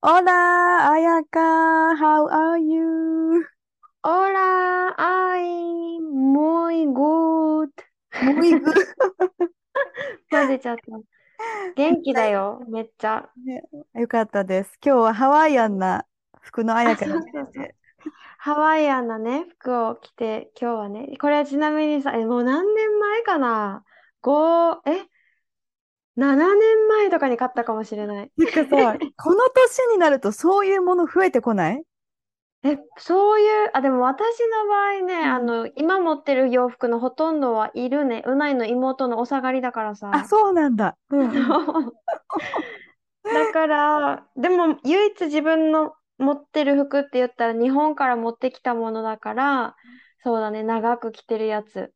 Hola, Ayaka, how are you? Hola, ay, muy good. Muy good. 混ぜちゃった元気だよめっちゃ。よかったです。今日はハワイアンな服のあそうそうそう。ハワイアンなね服を着て今日はね。これはちなみにさえもう何年前かな？5え7年前とかに買ったかもしれない。てかさ、この年になるとそういうもの増えてこない？えそういうあでも私の場合ね、ん。あの今持ってる洋服のほとんどはいるね。うないの妹のお下がりだからさ。あ、そうなんだ。うんうん。だからでも唯一自分の持ってる服って言ったら日本から持ってきたものだからそうだね。長く着てるやつ。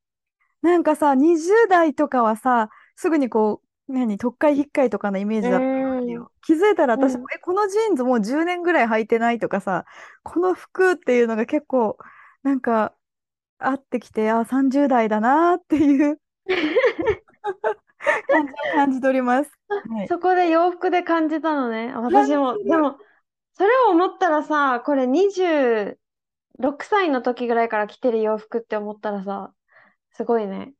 なんかさ、20代とかはさ、すぐにこう、何、特会引っかいとかのイメージだったわけよ。気づいたら私も、うんえ、このジーンズもう10年ぐらい履いてないとかさ、この服っていうのが結構、なんか、あってきて、あ、30代だなっていう感じを感じ取ります。はい。そこで洋服で感じたのね。私も、でも、それを思ったらさ、これ26歳の時ぐらいから着てる洋服って思ったらさ、すごいね。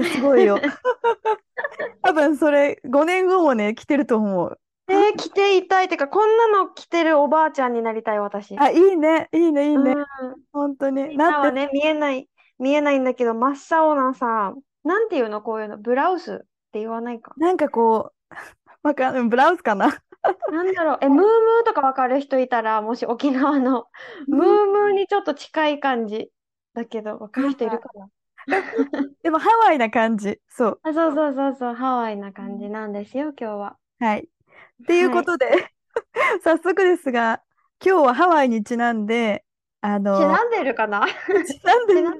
すごいよ。多分それ5年後もね、着てると思う。えー、着ていたい。てか、こんなの着てるおばあちゃんになりたい、私。あ、いいね、いいね、いいね。うん本当に。今なって、はね、見えない、見えないんだけど、真っ青なさ、なんていうの、こういうの、ブラウスって言わないか？なんかこう、わかんうんブラウスかな？なんだろう、え、ムームーとかわかる人いたら、もし沖縄の、ムームーにちょっと近い感じ。だけど、わかる人いるかな？でもハワイな感じ。そう。あ、そうそうそうそう、ハワイな感じなんですよ、今日は。はい。っていうことで、早速ですが、今日はハワイにちなんで、あの、ちなんでるかな？ちなんでちな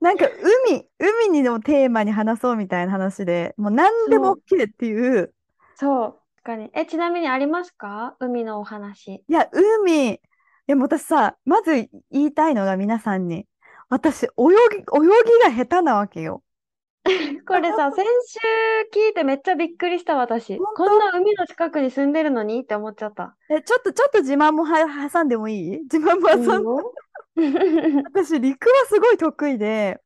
なんか海、海にのテーマに話そうみたいな話で、もう何でも OK っていう、そう、確かに。え、ちなみにありますか？海のお話。いや、海、いや、もう私さ、まず言いたいのが皆さんに、私、泳ぎ、泳ぎが下手なわけよ。これさ、先週聞いてめっちゃびっくりした私。本当？こんな海の近くに住んでるのにって思っちゃった。え、ちょっと、ちょっと自慢もは挟んでもいい？自慢も挟んで。私、陸はすごい得意で、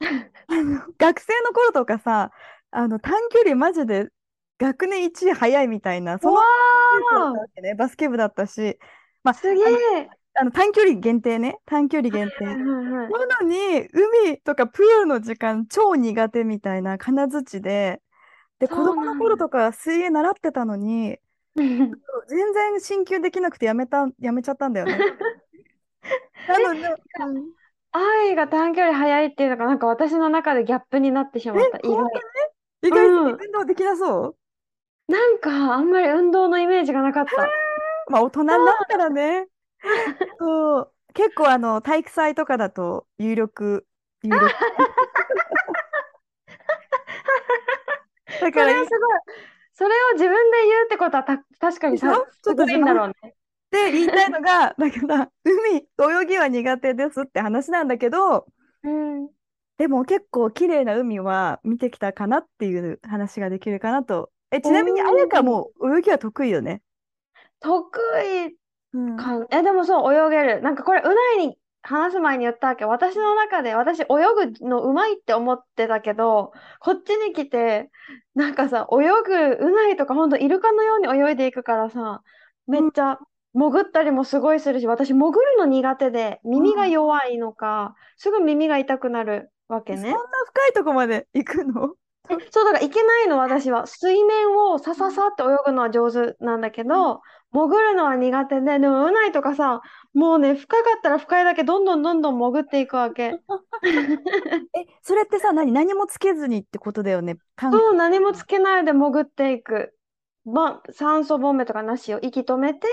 あの学生の頃とかさ、あの短距離マジで学年1位早いみたいな、そのわだったわけね、バスケ部だったし、まあ、ー、すげえ。あの短距離限定ね、短距離限定。はいはいはいなのに、海とかプールの時間超苦手みたいな金槌で、で、子供の頃とか水泳習ってたのに、全然進級できなくてやめた、やめちゃったんだよね。なので、愛が短距離速いっていうのがなんか私の中でギャップになってしまった。意外。意外うんに運動できなそう？なんかあんまり運動のイメージがなかった。まあ大人になったらね、そう、結構あの体育祭とかだと有力、有力。だそかられはすごい。それを自分で言うってことはた確かにちょっとすごいんだろうね。で言いたいのが、だから海、泳ぎは苦手ですって話なんだけど、うん。でも結構綺麗な海は見てきたかなっていう話ができるかなと。え、ちなみにおー彩香も泳ぎは得意よね？得意うんかん、え、でもそう、泳げる。なんかこれ、うないに話す前に言ったわけ。私の中で、私、泳ぐのうまいって思ってたけど、こっちに来て、なんかさ、泳ぐうないとか、ほんとイルカのように泳いでいくからさ、めっちゃ潜ったりもすごいするし、私、潜るの苦手で、耳が弱いのか、すぐ耳が痛くなるわけねそんな。深いとこまで行くの？そう、だからいけないの、私は。水面をさささって泳ぐのは上手なんだけど、潜るのは苦手で、でも、うないとかさ、もうね、深かったら深いだけどんどんどんどん潜っていくわけ。え、それってさ、何、何もつけずにってことだよね？タンクそう、何もつけないで潜っていく。ま、酸素ボンベとかなしよ。息止めて、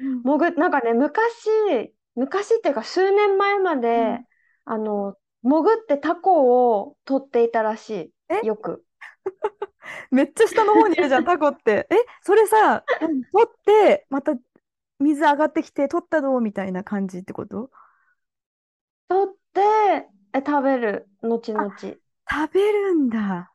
うん潜っ、なんかね、昔、昔っていうか数年前まで、うんあの、潜ってタコを取っていたらしえ？い。よく。めっちゃ下の方にいるじゃん、タコって。え、それさ、何取って、また水上がってきて、取ったどうみたいな感じってこと？取って、え、食べる。後々。食べるんだ。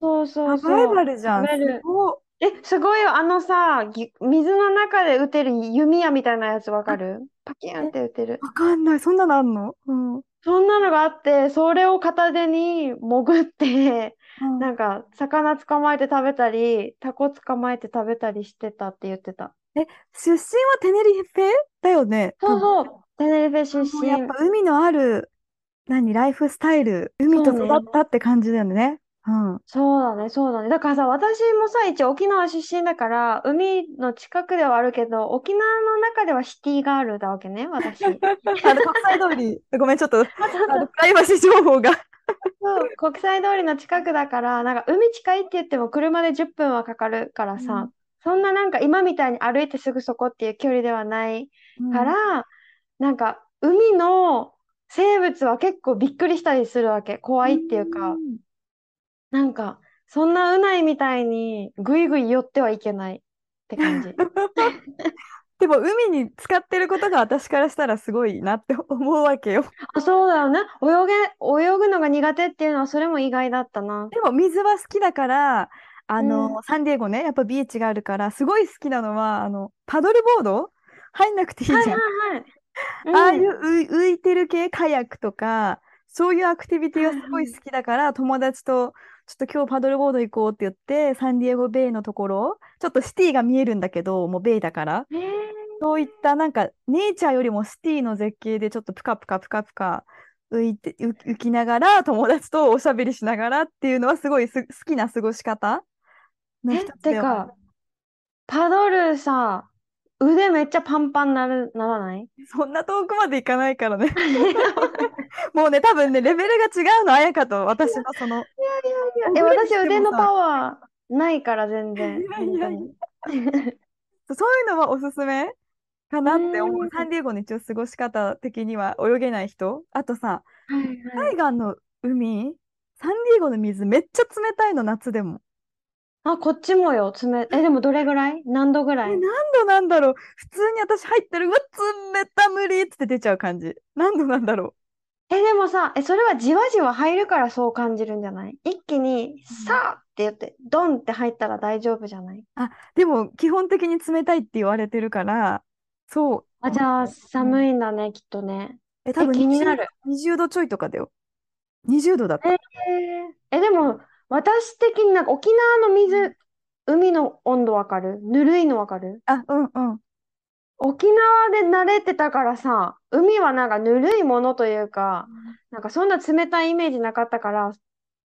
そうそうサバイそう。バルじゃん。食べるすごっえ、すごいよ。あのさ、ぎ水の中で打てる弓矢みたいなやつわかる？パキーンって打てる。わかんない。そんなのあんの？うん。うんそんなのがあって、それを片手に潜って、なんか、魚捕まえて食べたり、タコ捕まえて食べたりしてたって言ってた。出身はテネリフェだよね。そうそう。テネリフェ出もうやっ身。ぱ海のある、何、ライフスタイル、海と育ったって感じだよね。うん。そうだね、そうだね。だからさ、私もさ、一応沖縄出身だから、海の近くではあるけど、沖縄の中ではシティガールだわけね、私。あの、国際通り、ごめん、ちょっと、あの、プライバシー情報が。そう、国際通りの近くだから、なんか海近いって言っても車で10分はかかるからうさん、そんななんか今みたいに歩いてすぐそこっていう距離ではないから、なんか海の生物は結構びっくりしたりするわけ。怖いっていうかん、なんかそんなうないみたいにぐいぐい寄ってはいけないって感じ。でも、海に使ってることが私からしたらすごいなって思うわけよ。あ、そうだよね。泳げ、泳ぐのが苦手っていうのはそれも意外だったな。でも、水は好きだから、あうの、んサンディエゴね、やっぱビーチがあるから、すごい好きなのは、あの、パドルボード？入んなくていいじゃん。はいはい。ああいうう浮いてる系、カヤックとか、そういうアクティビティがすごい好きだから、友達と、ちょっと今日パドルボード行こうって言って、サンディエゴベイのところ、ちょっとシティが見えるんだけど、もうベイだから、そういったなんか、ネイチャーよりもシティの絶景でちょっとプカプカプカプカ浮いて、浮浮きながら、友達とおしゃべりしながらっていうのはすごいす好きな過ごし方？のえ、一つてか、パドルさ、腕めっちゃパンパンなる、ならない？そんな遠くまで行かないからね。もうね、多分ね、レベルが違うの、彩香と私のその、え、私でも腕のさパワーないから全然。いやいやいや そういうのはおすすめかなって思う。うんサンディエゴの一応過ごし方的には泳げない人。あとさ、はいはい海岸の海、サンディエゴの水めっちゃ冷たいの、夏でも。あ、こっちもよ。つめ、え、でもどれぐらい？何度ぐらい？え、何度なんだろう普通に私入ってる、うわ、冷た無理っつって出ちゃう感じ。何度なんだろえ、でもさ、え、それはじわじわ入るからそう感じるんじゃない？一気に、さあって言って、ドンって入ったら大丈夫じゃない？うでも、基本的に冷たいって言われてるから、そう。あ、じゃあ寒いんだね、きっとね。え、多分え気になる20 20度ちょいとかだよ。20度だった。ええ、でも、私的になんか沖縄の水、海の温度わかる？ぬるいのわかる？あ、うんうん。沖縄で慣れてたからさ、海はなんかぬるいものというか、なんかそんな冷たいイメージなかったから、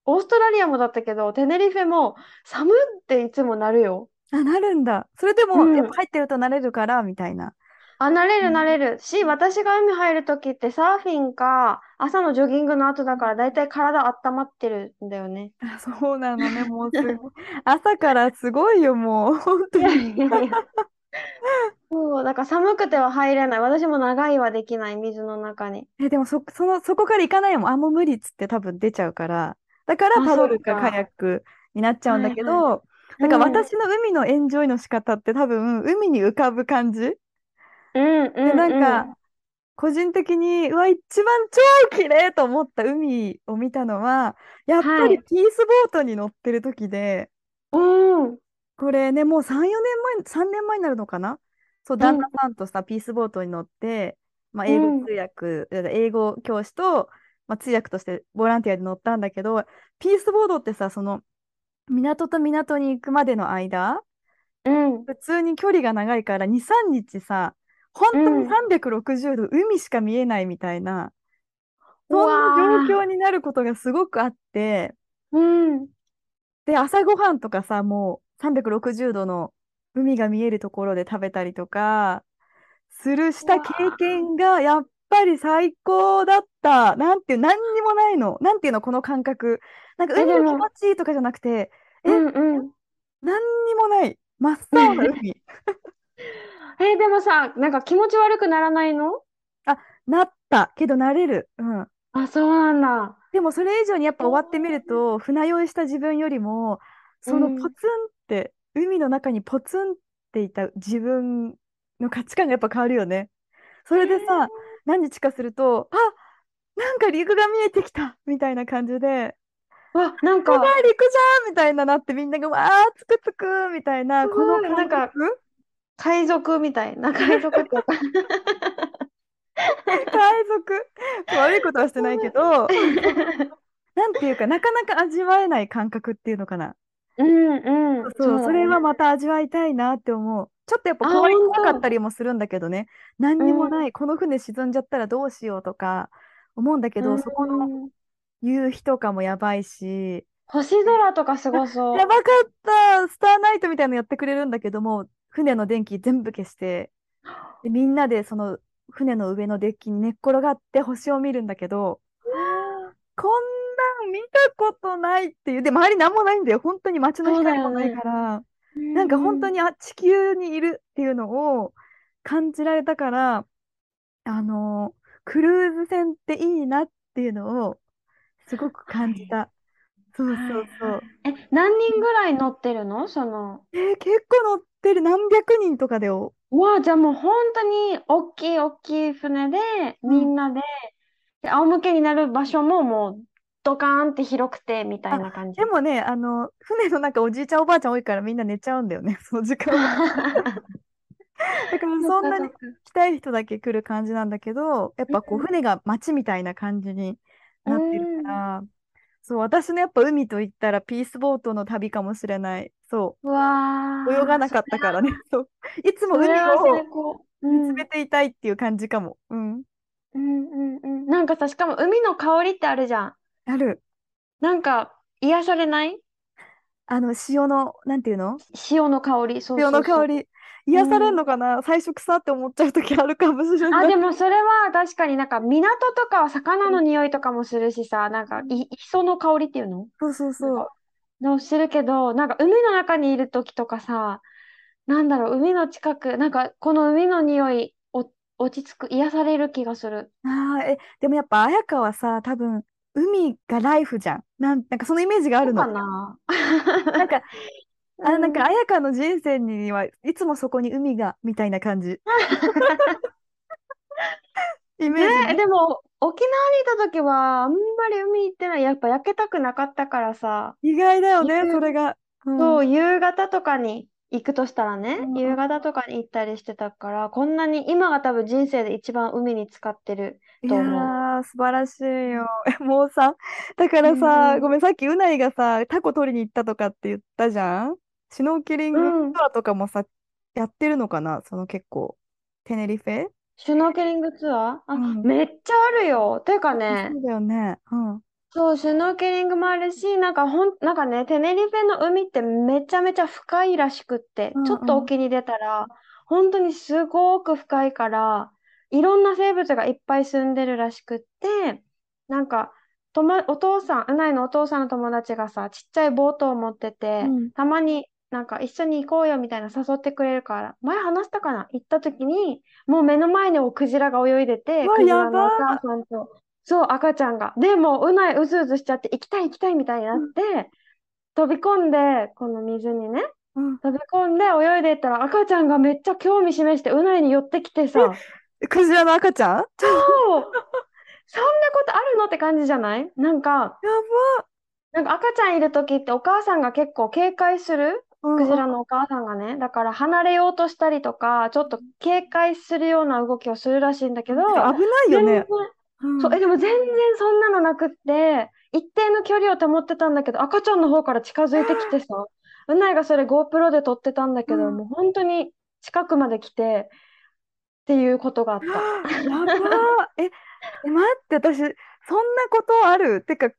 オーストラリアもだったけど、テネリフェも寒っていつもなるよ。あ、なるんだ。それでも、うんやっぱ入ってると慣れるから、みたいな。あ、慣れるうん慣れるし、私が海入るときってサーフィンか朝のジョギングの後だからだいたい体温まってるんだよね。あ、そうなのね、もうすごい。朝からすごいよ、もう。本当いやに。いやいや。そう、だから寒くては入れない。私も長いはできない、水の中に。え、でもそ、その、そこから行かないもん。あ、もう無理っつって多分出ちゃうから。だからあパドルかそっかカヤックになっちゃうんだけはいど、だか私の海のエンジョイの仕方って多分海に浮かぶ感じうんうんで、なんうんか、個人的に、うわ、一番超綺麗と思った海を見たのは、やっぱはいりピースボートに乗ってる時で、うん。これね、もう3、4年前、3年前になるのかな？そう、旦那さんとさ、ピースボートに乗って、まあ、英うん。語通訳、英語教師と、まあ、通訳としてボランティアで乗ったんだけど、ピースボードってさ、その、港と港に行くまでの間、うん。普通に距離が長いから2、3日さ、本当にうん。360度海しか見えないみたいな、うそんな状況になることがすごくあって、うん。で、朝ごはんとかさ、もう360度の海が見えるところで食べたりとかするした経験がやっぱり最高だった。なんていう、何にもないの。なんていうの、この感覚。なんか海が気持ちいいとかじゃなくて、えうんうん。何にもない。真っ青な海。え、でもさ、なんか気持ち悪くならないの？なったけど慣れる。うん。あ、そうなんだ。でもそれ以上にやっぱ終わってみると、船酔いした自分よりも、そのうんポツンって、海の中にポツンっていた自分の価値観がやっぱ変わるよね。それでさ、何日かすると、あ、なんか陸が見えてきたみたいな感じで、わ、なんか、い、陸じゃんみたいななってみんながわーつくつくみたいな、すこのなんか海賊みたいな、海賊っていうか。海賊？悪いことはしてないけど、なんていうか、なかなか味わえない感覚っていうのかな。うんうん。そう、だそれはね。また味わいたいなって思う。ちょっとやっぱあ、怖い、本怖かった当。りもするんだけどね、何うん。にもない、この船沈んじゃったらどうしようとか思うんだけうど、そこのん。夕日とかもやばいし、星空とかすごやそばかった、スターナイトみたいなのやってくれるんだけども、船の電気全部消して、で、みんなでその船の上のデッキに寝っ転がって星を見るんだけど、こんなん見たことないっていう、で、周りなんもないんだよ。本当に街の光もない。から、うなんか本当んにあ地球にいるっていうのを感じられたから、あのクルーズ船っていいなっていうのをすごくはい。感じた。そうはいそうそはい。う。え、何人ぐらい乗ってるの？その。えー結構乗ってる何百人とかだよ。うわあ、じゃあもう本当に大きい大きい船でうん。みんなで、で、仰向けになる場所ももうドカーンって広くてみたいあ、な感じ。でもね、あの、船の中おじいちゃんおばあちゃん多いからみんな寝ちゃうんだよね、その時間は。だからそんなに。来たい人だけ来る感じなんだけど、やっぱこううん。船が街みたいな感じにうなってるかん。ら、そう、私のやっぱ海といったらピースボートの旅かもしれない。そう泳がなかったからね。そう、いつも海を見つん。めていたいっていう感じかも。うん。うんうんうん。なんかさ、しかも海の香りってあるじゃん。ある。なんか癒されない？あの、潮の、なんていうの？潮の香り？そう潮そうその香り。う。癒されんうん。のかな？最初臭って思っちゃう時あるかもしれあ、ない。でもそれは確かになんか港とかは魚うんの匂いとかもするしさ、なんかい磯の香りっていうの？そうそうなんそう。か、のするけど、なんか海の中にいる時とかさ、なんだろう、海の近く、なんかこの海の匂い、お、落ち着く、癒される気がする。ああ、え、でもやっぱ綾香はさ、多分、海がライフじゃん。なん、なんかそのイメージがあそうかる の。な。なんか、あ、なんかうん。綾香の人生にはいつもそこに海が、みたいな感じ。イメージね、ね。でも沖縄にいた時はあんまり海行ってない。やっぱ焼けたくなかったからさ、意外だよね、そ夕、れが。うん。そう、夕方とかに行くとしたらね、うん夕方とかに行ったりしてたから、こんなに、今が多分人生で一番海に浸かってるいと思う。やー、素晴らしいうんよ。えもうさ、だかうんらさ、うん。ごめん、さっきうないがさ、タコ取りに行ったとかって言ったじゃん？シュノーケリングうん。ツアーとかもさ、やってるのかな？その結構、テネリフェ？シュノーケリングツアー？あ、うん。めっちゃあるよ。ていうかそうね、だよね。うん。そう、シュノーケリングもあるし、なんかほん、なんかね、テネリフェの海ってめちゃめちゃ深いらしくって、うんちょっとうん。沖に出たら、本当にすごく深いから、いろんな生物がいっぱい住んでるらしくって、なんか、とも、お父さん、うないのお父さんの友達がさ、ちっちゃいボートを持ってうて、ん。たまになんか一緒に行こうよみたいな誘ってくれるから、前話したかな？行った時に、もう目の前にもクジラが泳いでて、クジラのお母さんと、そう、赤ちゃんが。で、もううないうずうずしちゃって、行きたい行きたいみたいになっうん。て、飛び込んで、この水にね、うん。飛び込んで泳いでいったら赤ちゃんがめっちゃ興味示して、うないに寄ってきてさ、え、クジラの赤ちゃん？やそう、そんなことあるのって感じじゃない？なんか、ば。なんか赤ちゃんいる時ってお母さんが結構警戒する？クジうんうん。ラのお母さんがね。だから離れようとしたりとか、ちょっと警戒するような動きをするらしいんだけど、危ないよね。うそう、え、ん。でも全然そんなのなくって、一定の距離を保ってたんだけど、赤ちゃんの方から近づいてきてさ、うないがそれ GoPro で撮ってたんだけど、うん。もう本当に近くまで来てっていうことがあった。やばー。え、え待って、私、そんなことある？てか、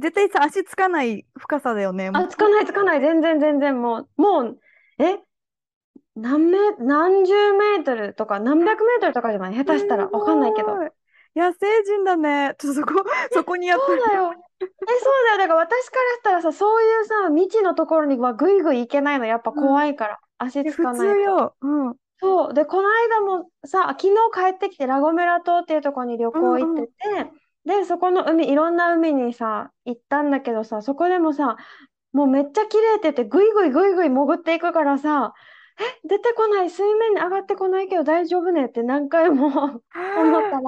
絶対さ、足つかない深さだよね。もあ、う、つかないつかない、全然全然もう、もう、え、何メ、何十メートルとか何百メートルとかじゃない？下手したら。わかんないけど。野生人だね。ちょっとそこ、そこにやってそうだよ。え、そうだよ。だから私からしたらさ、そういうさ、未知のところにはぐいぐい行けないの。やっぱ怖いから。足つ普かないと。通よ。うん。そう。で、この間もさ、昨日帰ってきてラゴメラ島っていうところに旅行行ってて、で、そこの海、いろんな海にさ、行ったんだけどさ、そこでもさ、もうめっちゃ綺麗って言って、ぐいぐいぐいぐい潜っていくからさ、え、出てこない、水面に上がってこないけど大丈夫ねって何回も思ったら、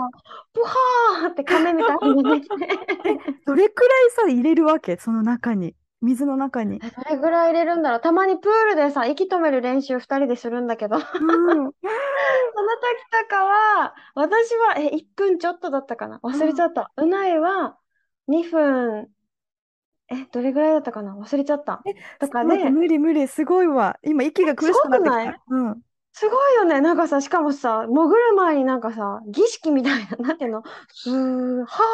ぷはーって亀みたいに出てきて、どれくらいさ、入れるわけ？その中に。水の中に。えどれぐらい入れるんだろう。たまにプールでさ、息止める練習2人でするんだけど、そのうん。時とかは、私は、え、1分ちょっとだったかな忘れちゃった。うないは2分、え、どれぐらいだったかな忘れちゃった。とかで待って、無理無理、すごいわ。今、息が苦しくなってきた。うん。すごいよね。なんかさ、しかもさ、潜る前になんかさ、儀式みたいな、なんていうの、スーハ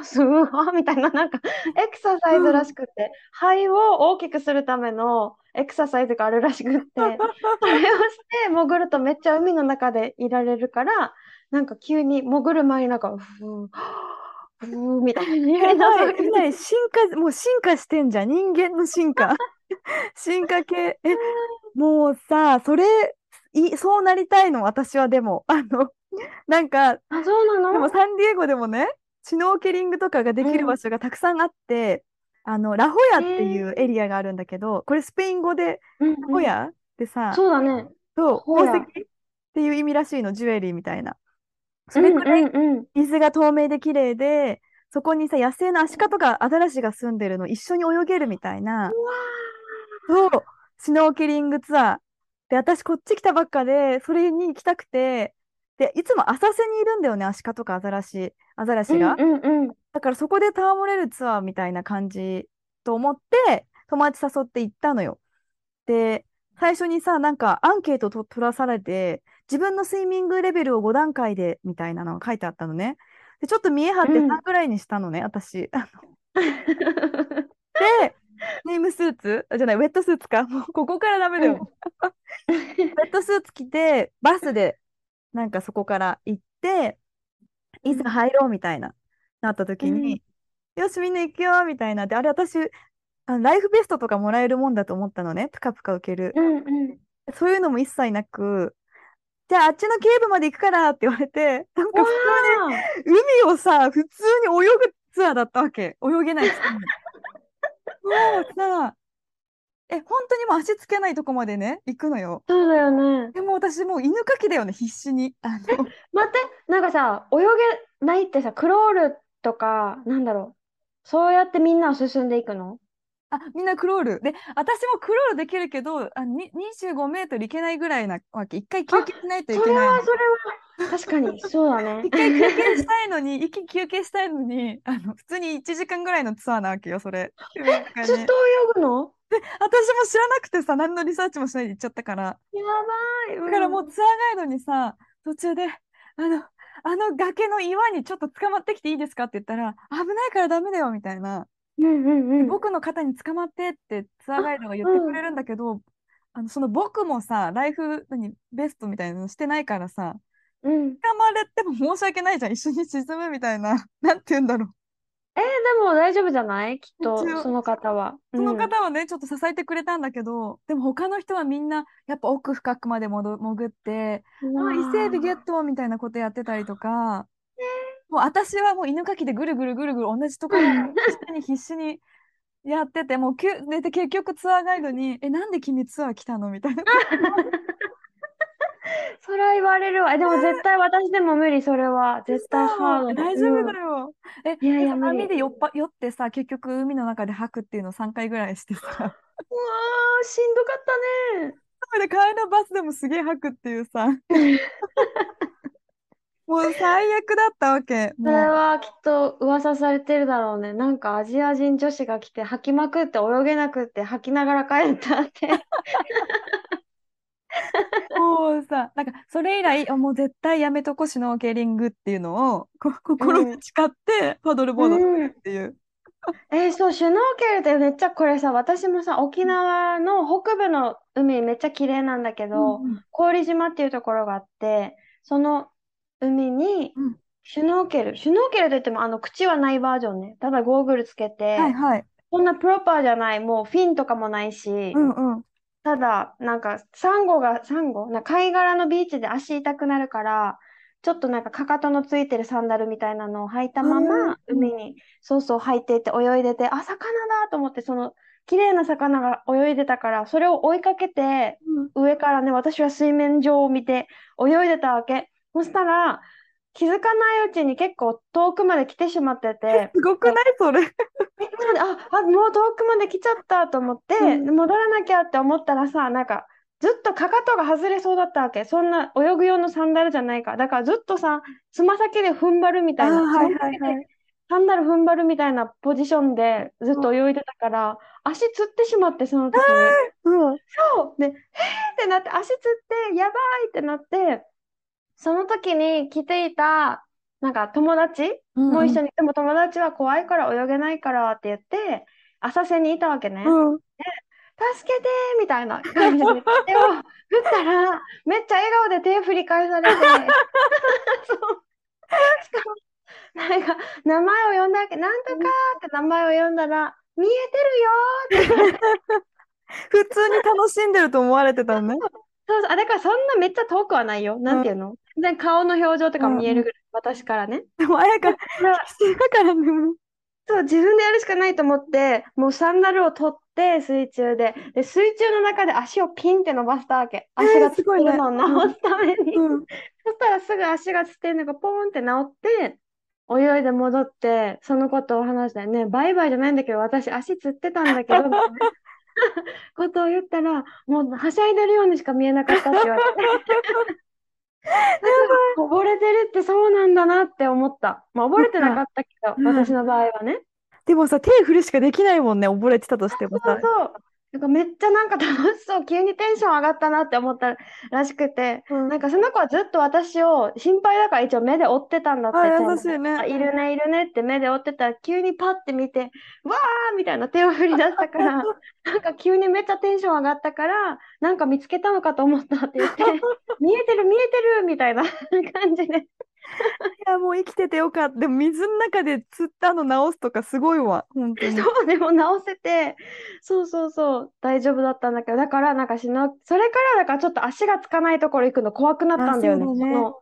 ー、スーハーみたいな、なんか、エクササイズらしくて、肺を大きくするためのエクササイズがあるらしくって、それをして潜るとめっちゃ海の中でいられるから、なんか急に潜る前になんか、ふー、ふーみたいなさないい、ない、進化、もう進化してんじゃん。人間の進化。進化系。え、もうさ、それ、い、そうなりたいの、私はでも。あの、なんか、あ、そうなでものサンディエゴでもね、シュノーケリングとかができる場所がたくさんあって、あの、ラホヤっていうエリアがあるんだけど、これスペイン語でうんラホヤってさ、そうだね。そう、宝石っていう意味らしいの、ジュエリーみたいな。そうんれくらいうんうん。水が透明で綺麗で、そこにさ、野生のアシカとかアザラシが住んでるの一緒に泳げるみたいな、そう、シュノーケリングツアー。で、私こっち来たばっかで、それに行きたくて、で、いつも浅瀬にいるんだよね、アシカとかアザラシ、アザラシが。うんうんうん。だからそこで戯れるツアーみたいな感じと思って、友達誘って行ったのよ。で、最初にさ、なんかアンケートと取らされて、自分のスイミングレベルを5段階でみたいなのが書いてあったのね。で、ちょっと見え張ってうん3ぐらいにしたのね、私。あ ので、ネームスーツ？あじゃない、ウェットスーツか。もうここからダメだよ。ウェットスーツ着て、バスでなんかそこから行って、いざ入ろうみたいな、なった時に、よし、みんな行くよみたいな。で、あれ私、あのライフベストとかもらえるもんだと思ったのね。ぷかぷか受ける。うんうん。そういうのも一切なく、じゃああっちのケーブまで行くからって言われて、なんか普通にわ海をさ、普通に泳ぐツアーだったわけ。泳げないうさ、え、本当にもう足つけないとこまでね、行くのよ。ーそうだよね。でも私もう犬かきだよね、必死に。あの、待って、なんかさ、泳げないってさ、クロールとか、なんだろう。そうやってみんなは進んでいくの？あ、みんなクロール。で、私もクロールできるけど、あ、に25メートルいけないぐらいなわけ。一回休憩しないといそれは、けないの。それは、確かに、そうだね一。回休憩したいのに、息休憩したいのに、あの、普通に1時間ぐらいのツアーなわけよ、それ。ずっと泳ぐの？私も知らなくてさ、何のリサーチもしないで行っちゃったから。やばい。だからもうツアーガイドにさ、途中で、あの、あの崖の岩にちょっと捕まってきていいですかって言ったら、危ないからダメだよ、みたいな。うんうんうん。僕の肩に捕まってってツアーガイドが言ってくれるんだけど、あのその僕もさ、ライフ何ベストみたいなのしてないからさ、うん。捕まれても申し訳ないじゃん、一緒に沈むみたいな、なんて言うんだろう。でも大丈夫じゃない？きっと、その方は。その方はね、ちょっと支えてくれたんだけど、でも他の人はみんな、やっぱ奥深くまでもど潜って、うん、あ、伊勢海老ゲットみたいなことやってたりとか、もう私はもう犬かきでぐるぐるぐるぐる同じところに必死にやってて、もうきゅでで結局ツアーガイドに、え、なんで君ツアー来たの？みたいな。それは言われるわ。えでも絶対私でも無理、それは。絶対ハードだ。大丈夫うんだよ。え、いやいや波で酔っぱ酔ってさ、結局海の中で吐くっていうのを3回ぐらいしてさ、うわー、しんどかったね。で帰りのバスでもすげえ吐くっていうさ。もう最悪だったわけ。それはきっと噂されてるだろうね。なんかアジア人女子が来て吐きまくって泳げなくって吐きながら帰ったって。もうさ、なんかそれ以来、あもう絶対やめとこシュノーケリングっていうのをこ心に誓ってパドルボードするっていう。えーそう、シュノーケルってめっちゃこれさ、私もさ、沖縄の北部の海めっちゃ綺麗なんだけど、うんうん郡島っていうところがあって、その海にうんシュノーケル、シュノーケルといってもあの口はないバージョンね。ただゴーグルつけて、はいはい。そんなプロパーじゃない、もうフィンとかもないし、うんうん。ただ、なんか、サンゴが、サンゴ？な貝殻のビーチで足痛くなるから、ちょっとなんかかかとのついてるサンダルみたいなのを履いたまうんま、海に、そうそう履いていて泳いでて、あ、魚だと思って、その、綺麗な魚が泳いでたから、それを追いかけて、上からね、私は水面上を見て泳いでたわけ。そしたら、気づかないうちに結構遠くまで来てしまってて、すごくない？それ。えそうだあ、あ、もう遠くまで来ちゃったと思って、うん戻らなきゃって思ったらさ、なんか、ずっとかかとが外れそうだったわけ。そんな泳ぐ用のサンダルじゃないから。だからずっとさ、つま先で踏ん張るみたいな。はいはいはい。サンダル踏ん張るみたいなポジションでずっと泳いでたから、足つってしまって、その時に。うん。そう。で、へーってなって、足つって、やばいってなって、その時に来ていた、なんか友達もう一緒に、でも友達は怖いから泳げないからって言って、浅瀬にいたわけね。うん。助けてーみたいな感じで 手を振ったら、めっちゃ笑顔で手振り返されて、そう。しかも、なんか、名前を呼んだわけ、なんとかーって名前を呼んだら、見えてるよーって。普通に楽しんでると思われてたのね。そうそう、あ、だからそんなめっちゃ遠くはないよ。なんていうの？全然顔の表情とか見えるぐらい、私からね。でも、あやか、だからね。そう、自分でやるしかないと思って、もうサンダルを取って水中で、で、水中の中で足をピンって伸ばしたわけ。足がつってすごいねるのを直すために。うん。そしたらすぐ足がつってるのがポーンって治って、泳いで戻って、そのことを話して、ね、バイバイじゃないんだけど、私足つってたんだけど、ことを言ったら、もうはしゃいでるようにしか見えなかったって言われて。溺 れてるってそうなんだなって思った。まあ、溺れてなかったけど、うん私の場合はね。でもさ、手振るしかできないもんね、溺れてたとしてもさ。そうそう。なんかめっちゃなんか楽しそう、急にテンション上がったなって思ったらしくて、うん。なんかその子はずっと私を心配だから一応目で追ってたんだって、あ優しいね。あいるね、いるねって目で追ってたら急にパッて見て、わーみたいな手を振り出したから、なんか急にめっちゃテンション上がったから、なんか見つけたのかと思ったって言って、見えてる見えてるみたいな感じで。いや、もう生きててよかった。でも水の中で釣ったの直すとかすごいわ、本当に。そう、でも直せて、そうそうそう、大丈夫だったんだけど、だからなんかしの、それからだからちょっと足がつかないところ行くの怖くなったんだよね、ねその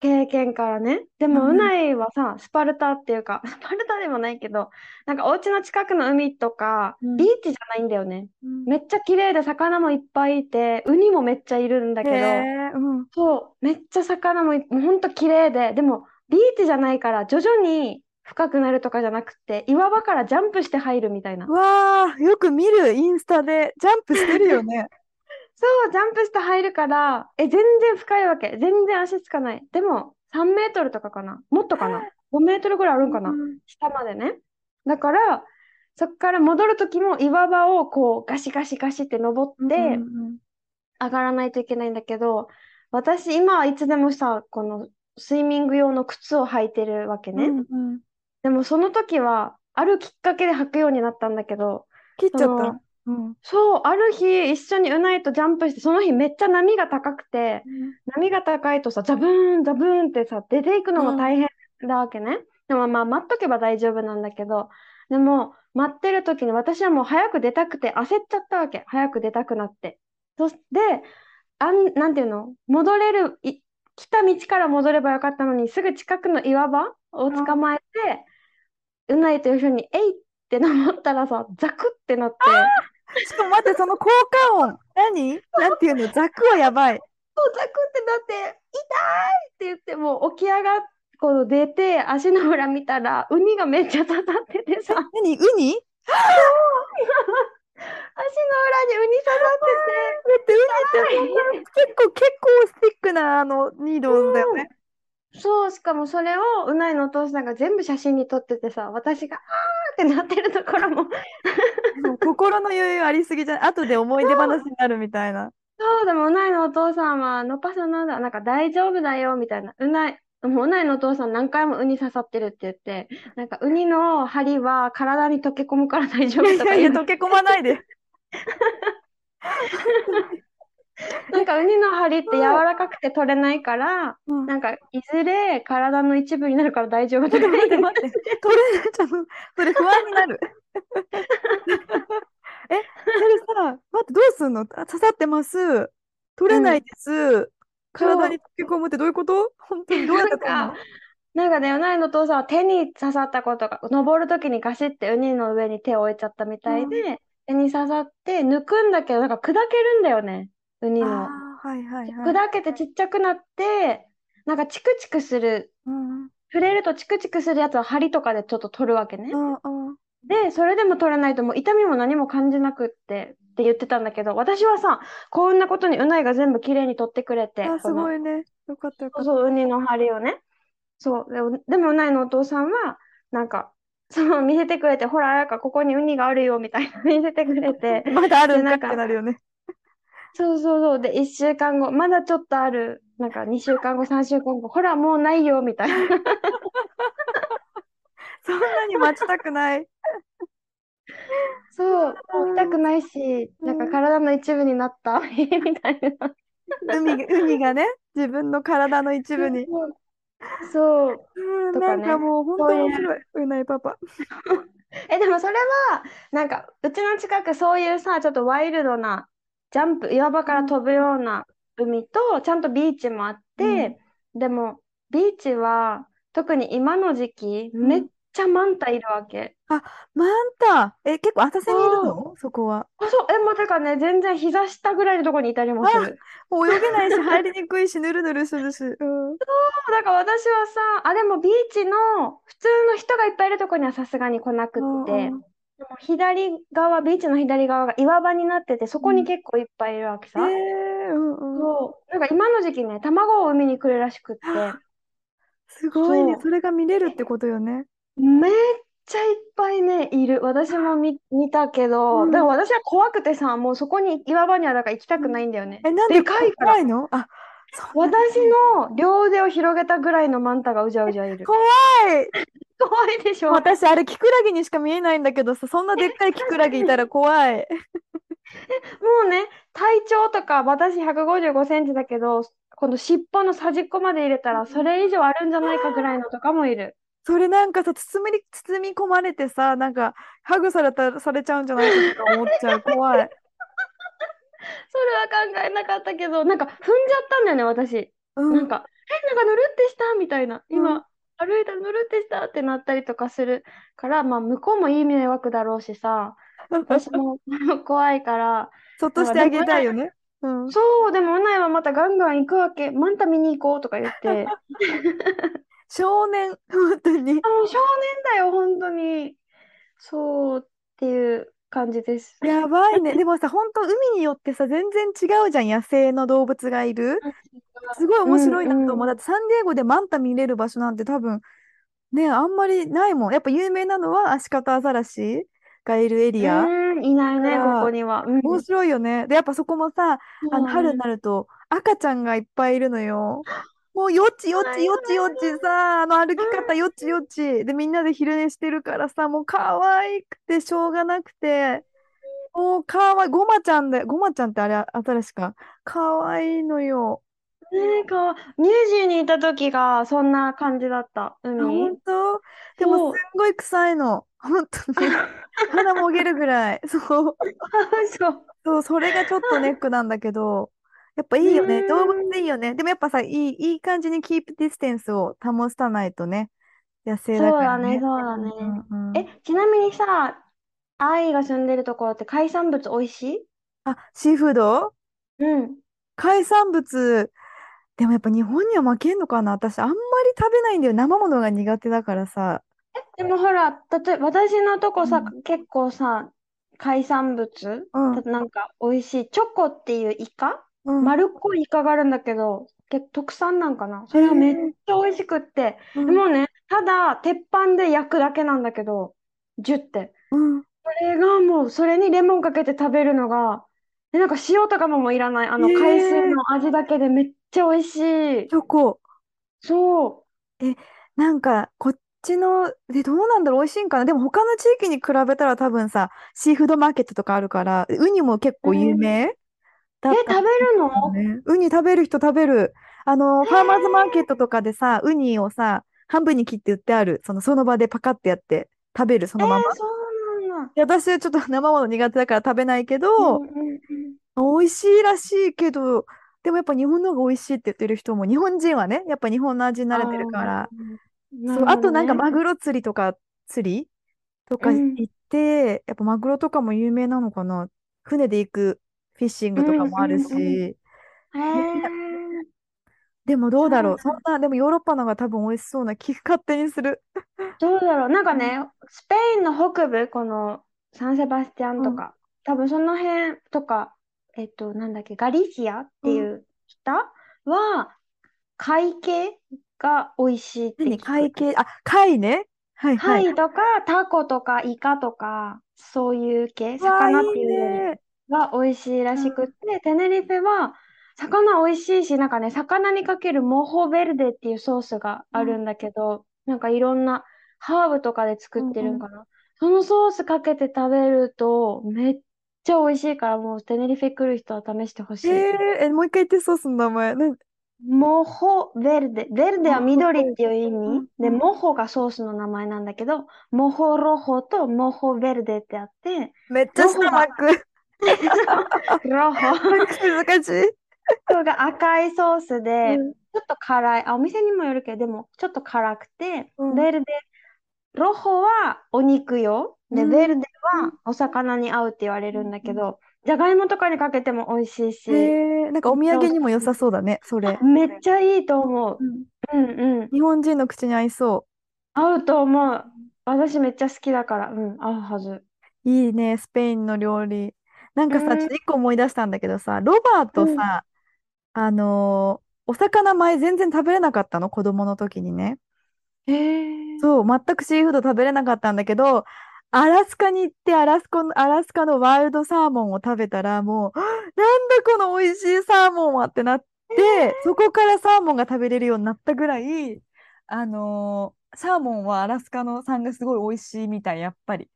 経験からね。でも、うないはさ、スパルタっていうか、スパルタでもないけど、なんかお家の近くの海とか、うんビーチじゃないんだよね。うんめっちゃ綺麗で魚もいっぱいいて、ウニもめっちゃいるんだけど、うん。そう、めっちゃ魚もい、もうほんと綺麗で、でもビーチじゃないから徐々に深くなるとかじゃなくて、岩場からジャンプして入るみたいな。わあ、よく見る、インスタで。ジャンプしてるよね。そう、ジャンプして入るから、え、全然深いわけ。全然足つかない。でも、3メートルとかかな。もっとかな。5メートルぐらいあるんかな。うん下までね。だから、そっから戻るときも岩場をこうガシガシガシって登って上がらないといけないんだけど、私今はいつでもさ、このスイミング用の靴を履いてるわけね。うんうんでもその時は、あるきっかけで履くようになったんだけど、切っちゃった。うん。そう、ある日一緒にうないとジャンプして、その日めっちゃ波が高くて、波が高いとさ、ザブーン、ザブーンってさ、出ていくのも大変だわけね。でもまあ、待っとけば大丈夫なんだけど、でも、待ってる時に私はもう早く出たくて焦っちゃったわけ。早く出たくなって。そして、あん、なんていうの？戻れる、い、来た道から戻ればよかったのに、すぐ近くの岩場を捕まえて、うないと一緒に、えいって登ったらさ、ザクってなって、しかも待って、その効果音。何？なんていうの？ザクはやばい。そうザクってなって、痛いって言って、もう起き上がっ、こう出て、足の裏見たら、ウニがめっちゃ刺さっててさ、何？ウニ？足の裏にウニ刺さってて、だってウニって結構、結構スティックなあのニードルだよね。そう、しかもそれをうないのお父さんが全部写真に撮っててさ、私があーってなってるところも、心の余裕ありすぎじゃない？後で思い出話になるみたいな。そうでもうないのお父さんは、のっぱさんなんだ、なんか大丈夫だよみたいな、うない、もう、同いのお父さん何回もウニ刺さってるって言って、なんかウニの針は体に溶け込むから大丈いやいやいや、夫とか言う溶け込まないで。なんかウニの針って柔らかくて取れないから、うんなんかいずれ体の一部になるから大丈夫とか待って言待って待って。取れない。ちょっと、それ不安になる。え、それさ、待って、どうすんの？あ刺さってます。取れないです。体に溶け込むってどういうこと？本当にどうやってなんかなんかね、同いのお父さんは手に刺さったことが、登るときにガシってウニの上に手を置いちゃったみたいで、手に刺さって抜くんだけど、なんか砕けるんだよね、ウニの。はいはいはい。砕けてちっちゃくなって、なんかチクチクする、うん触れるとチクチクするやつは針とかでちょっと取るわけねう。んうんで、それでも取れないともう痛みも何も感じなくってって言ってたんだけど、私はさ、こんなことにうないが全部きれいに取ってくれて、あ、すごいね。よかったよかった。そう、ウニの針をね。そう。でも、でもうないのお父さんは、なんか、その見せてくれて、ほら、なんかここにウニがあるよ、みたいな見せてくれて、まだあるんかってなるよね。そうそうそう。で、1週間後、まだちょっとある。なんか2週間後、3週間後、ほら、もうないよ、みたいな。そんなに待ちたくない。そう、痛くないし、なんか体の一部になった、みたいな。海、海がね、自分の体の一部に。そう。うん、とかねなんかもう本当そういう面白い。うないパパ。え、でもそれは、なんか、うちの近くそういうさ、ちょっとワイルドな、ジャンプ、岩場から飛ぶような海と、ちゃんとビーチもあって、でも、ビーチは、特に今の時期、んめっちゃマンタいるわけ。マンタ。え、結構浅瀬にいるの？そこは。あ、そう、え、もうだからね、全然膝下ぐらいのところにいたりもする。もう泳げないし、入りにくいし、ぬるぬるするし。うん。だから私はさ、あ、でもビーチの普通の人がいっぱいいるところにはさすがに来なくって、うんうんでも左側、ビーチの左側が岩場になってて、そこに結構いっぱいいるわけさ。えー、うんうん。そう。なんか今の時期ね、卵を産みに来るらしくって、すごいね。それが見れるってことよね。めっちゃいっぱいね、いる。私も見、見たけど、うんでも私は怖くてさ、もうそこに岩場にはだから行きたくないんだよね。え、なんででかいから怖いの？あ、そんな私の両腕を広げたぐらいのマンタがうじゃうじゃいる。怖い。怖いでしょ。も私、あれ、キクラゲにしか見えないんだけどさ、そんなでっかいキクラゲいたら怖い。うね、体長とか私155センチだけど、この尻尾の端っこまで入れたらそれ以上あるんじゃないかぐらいのとかもいる。それなんかさ、包み、包み込まれてさ、なんか、ハグされた、されちゃうんじゃないかとか思っちゃう。怖い。それは考えなかったけど、なんか踏んじゃったんだよね、私。うん。なんか、え、なんかぬるってした？みたいな。うん今、歩いたらぬるってしたってなったりとかするから、まあ、向こうもいい迷惑だろうしさ、私も怖いから、そっとしてあげたいよね。うん。そう、でも、うないはまたガンガン行くわけ。マンタ見に行こうとか言って。あ、少年、本当に。もう少年だよ、本当に。そうっていう感じです。やばいね。でもさ、本当海によってさ、全然違うじゃん、野生の動物がいる。すごい面白いなと思う。だってサンディエゴでマンタ見れる場所なんて多分、ね、あんまりないもん。やっぱ有名なのはアシカとアザラシがいるエリア。うん、いないね、ここには。うん。面白いよね。で、やっぱそこもさ、あの春になる。ると赤ちゃんがいっぱいいるのよ。もうよちよちよちよちさ、あの歩き方よちよち。で、みんなで昼寝してるからさ、もう可愛くてしょうがなくて、もう可愛い。ごまちゃんで、ごまちゃんってあれ、アザラシか？可愛いのよ。ねえ、かわ、ニュージーにいた時がそんな感じだった、あ海。本当？でそうもすんごい臭いの。本当に。鼻もげるぐらい。そう。そう。そう、それがちょっとネックなんだけど、やっぱいいよね。うん動物いいよね。でもやっぱさ、いい、いい感じに keep distance を保たないとね。野生だからそうだね、ね。そうだね。うんうんえ、ちなみにさ、愛が住んでるところって海産物美味しい？あ、シーフード？うん。海産物。でもやっぱ日本には負けんのかな私あんまり食べないんだよ。生ものが苦手だからさ。でもほら、例えば私のとこさ、う結構さ、海産物、うん。なんか美味しい。チョコっていうイカ？うん。丸っこいイカがあるんだけど、結特産なんかなそれがめっちゃ美味しくって。うんもうね、ただ、鉄板で焼くだけなんだけど、ジュって。うん。それがもう、それにレモンかけて食べるのが、で、なんか塩とかももういらない。あの、海水の味だけでめっちゃ美味しい。チョコ。そう。なんか、こっちの、で、どうなんだろう、美味しいんかな？でも他の地域に比べたら多分さ、シーフードマーケットとかあるから、ウニも結構有名だえ、った食べるの？ね。ウニ食べる人食べる。あの、ファーマーズマーケットとかでさ、ウニをさ、半分に切って売ってある。その、その場でパカってやって食べる、そえのまま。ー、そうなんだ。で私はちょっと 生もの苦手だから食べないけど、うんうんうん美味しいらしいけど、でもやっぱ日本の方が美味しいって言ってる人も、日本人はね、やっぱ日本の味に慣れてるから、そう、あとなんかマグロ釣りとか、釣りとかうん。行って、やっぱマグロとかも有名なのかな。船で行くフィッシングとかもあるうんうんうんでもどうだろう。そそんな、でもヨーロッパの方が多分美味しそうな気勝手にする。どうだろう。なんかね、スペインの北部、このサンセバスティアンとか、多分その辺とか、えっと、なんだっけ、ガリシアっていう北は、貝系が美味しいって何聞く。貝系、あ、貝ね。はいはい。貝とかタコとかイカとか、そういう系、魚っていうよりね。が美味しいらしくって、テネリフェは魚美味しいし、なんかね、魚にかけるモホベルデっていうソースがあるんだけど、なんかいろんなハーブとかで作ってるんかな。そのソースかけて食べるとめっちゃ美味しいから、もうテネリフェ来る人は試してほしい。えー、え、もう一回言ってソースの名前。なモホベルデ。ベルデは緑っていう意うん味。で、モホがソースの名前なんだけど、モホロホとモホベルデってあって、めっちゃ下巻く。ロホ。難しい。これが赤いソースで、うんちょっと辛い。あ、お店にもよるけど、でもちょっと辛くて、うんベルデ、ロホはお肉用。で、うんベルデはお魚に合うって言われるんだけど、じゃがいもとかにかけても美味しいし、えー、なんかお土産にも良さそうだね、それ。めっちゃいいと思う。うんうんうん。日本人の口に合いそ合うと思う。私めっちゃ好きだから、うん、合うはず。う。いいね、スペインの料理。なんかさ、うんちょっと一個思い出したんだけどさ、ロバートさ、あのーお魚前全然食べれなかったの、子供の時にね。そう、全くシーフード食べれなかったんだけど、アラスカに行ってアラスカの、アラスカのワイルドサーモンを食べたら、もう、なんだこの美味しいサーモンはってなって、そこからサーモンが食べれるようになったぐらい、あのーサーモンはアラスカの産がすごい美味しいみたい、やっぱり。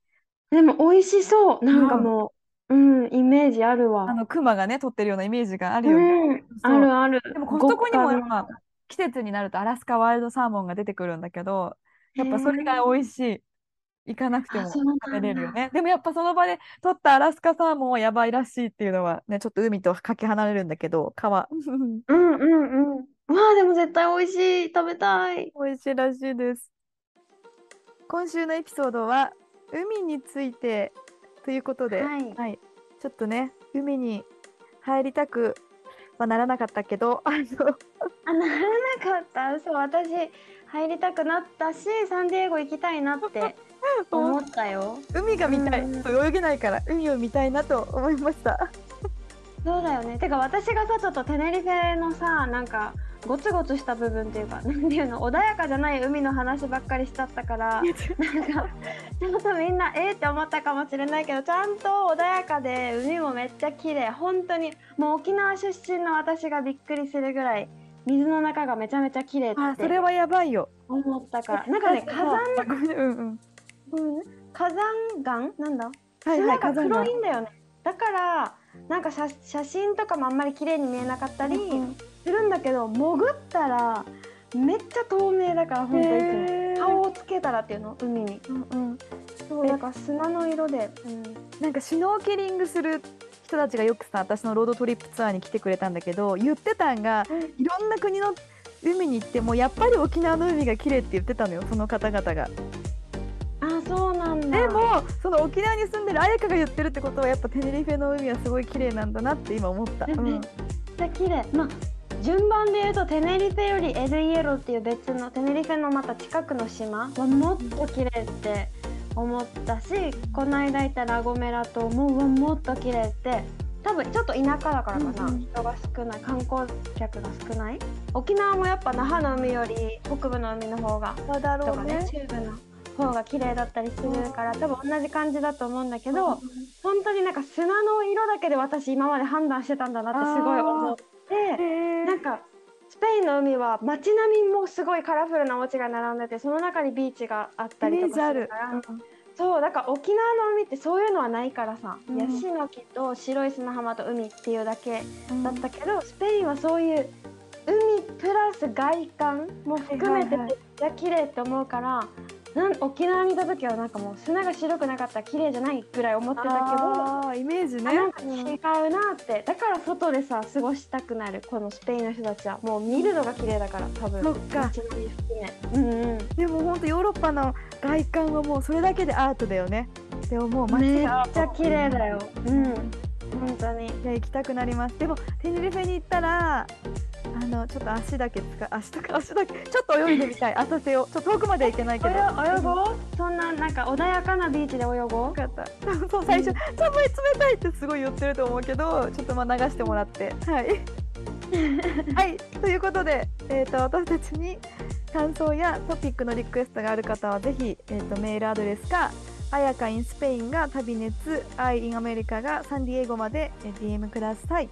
でも美味しそう。なんかもう、うん、イメージあるわ。あの、クマがね、取ってるようなイメージがあるよね。うん、あるある。でもコストコにもやっ極ぱ季節になるとアラスカワイルドサーモンが出てくるんだけど、やっぱそれが美味しい。行かなくても食べれるよね。でもやっぱその場で取ったアラスカサーモンはやばいらしいっていうのはね、ちょっと海とかけ離れるんだけど、川。うんうんうん。わあ、でも絶対美味しい。食べたい。美味しいらしいです。今週のエピソードは海についてということで、はいちょっとね、海に入りたくはならなかったけど、あの、あ、ならなかった？そう、私、入りたくなったし、サンディエゴ行きたいなって 思ったよ。海が見たい、うん泳げないから海を見たいなと思いました。そうだよね。てか、私がさ、ちょっとテネリフェのさ、なんか、ゴツゴツした部分っていうか、なんていうの、穏やかじゃない海の話ばっかりしちゃったから、なんか、ちょっとみんな、えーって思ったかもしれないけど、ちゃんと穏やかで、海もめっちゃ綺麗。本当に、もう沖縄出身の私がびっくりするぐらい、水の中がめちゃめちゃ綺麗っあ、そてれはやばいよ。思ったから。なんかね、火山、うんうん。うん火山岩？なんだ？はいはい、砂が火山が黒いんだよね。だから、なんか写写真とかもあんまり綺麗に見えなかったりするんだけど、潜ったらめっちゃ透明だから、本当いつも。顔をつけたらっていうの、海に。うんうん。そう、だから砂の色で。なんかシュノーケリングする人たちがよくさ、私のロードトリップツアーに来てくれたんだけど、言ってたんが、いろんな国の海に行ってもやっぱり沖縄の海が綺麗って言ってたのよ、その方々が。あ、そうなんだ。でも、その沖縄に住んでる彩香が言ってるってことは、やっぱテネリフェの海はすごい綺麗なんだなって今思った。うんめっちゃ綺麗。まあ順番で言うとテネリフェよりエルイエロっていう別のテネリフェのまた近くの島はもっと綺麗って思ったしこの間行ったラゴメラ島ももっと綺麗って多分ちょっと田舎だからかな、うんうん。人が少ない観光客が少ない。沖縄もやっぱ那覇の海より北部の海の方がそうだとかね中部の方が綺麗だったりするから多分同じ感じだと思うんだけど、本当になんか砂の色だけで私今まで判断してたんだなってすごい思ってへー。なんかスペインの海は街並みもすごいカラフルなお家が並んでてその中にビーチがあったりとかするから。そうだから沖縄の海ってそういうのはないからさ、うん。ヤシの木と白い砂浜と海っていうだけだったけど、スペインはそういう海プラス外観も含めてはいはいはい。めっちゃ綺麗って思うから、なん沖縄にいた時はなんかもう砂が白くなかったら綺麗じゃないぐらい思ってたけど。イメージね。あなんか違うなって。だから外でさ過ごしたくなるこのスペインの人たちは。もう見るのが綺麗だから多分。そっか。うんうん。でも本当ヨーロッパの外観はもうそれだけでアートだよね。って思う街めっがちゃ綺麗だよ。うん。本当に。いや行きたくなります。でもテネリフェに行ったらあのちょっと足だけ使う足とか足だけちょっと泳いでみたい。浅瀬を。ちょっと遠くまでは行けないけど。泳泳ごう？そんななんか穏やかなビーチで泳ごう？よかった。そう最初「寒い冷たい」ってすごい言ってると思うけどちょっとまあ流してもらって。はい。はい。ということで、えー、と私たちに感想やトピックのリクエストがある方はぜひ、えー、とメールアドレスかあやか in スペインが旅熱 I in アメリカがサンディエゴまでえー DM ください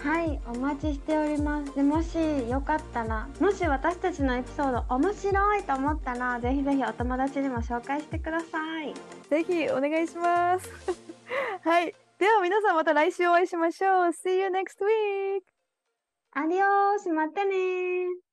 はいお待ちしております。でもしよかったらもし私たちのエピソード面白いと思ったらぜひぜひお友達にも紹介してください。ぜひお願いします。はいでは皆さんまた来週お会いしましょう。See you next week! アディオースまたねー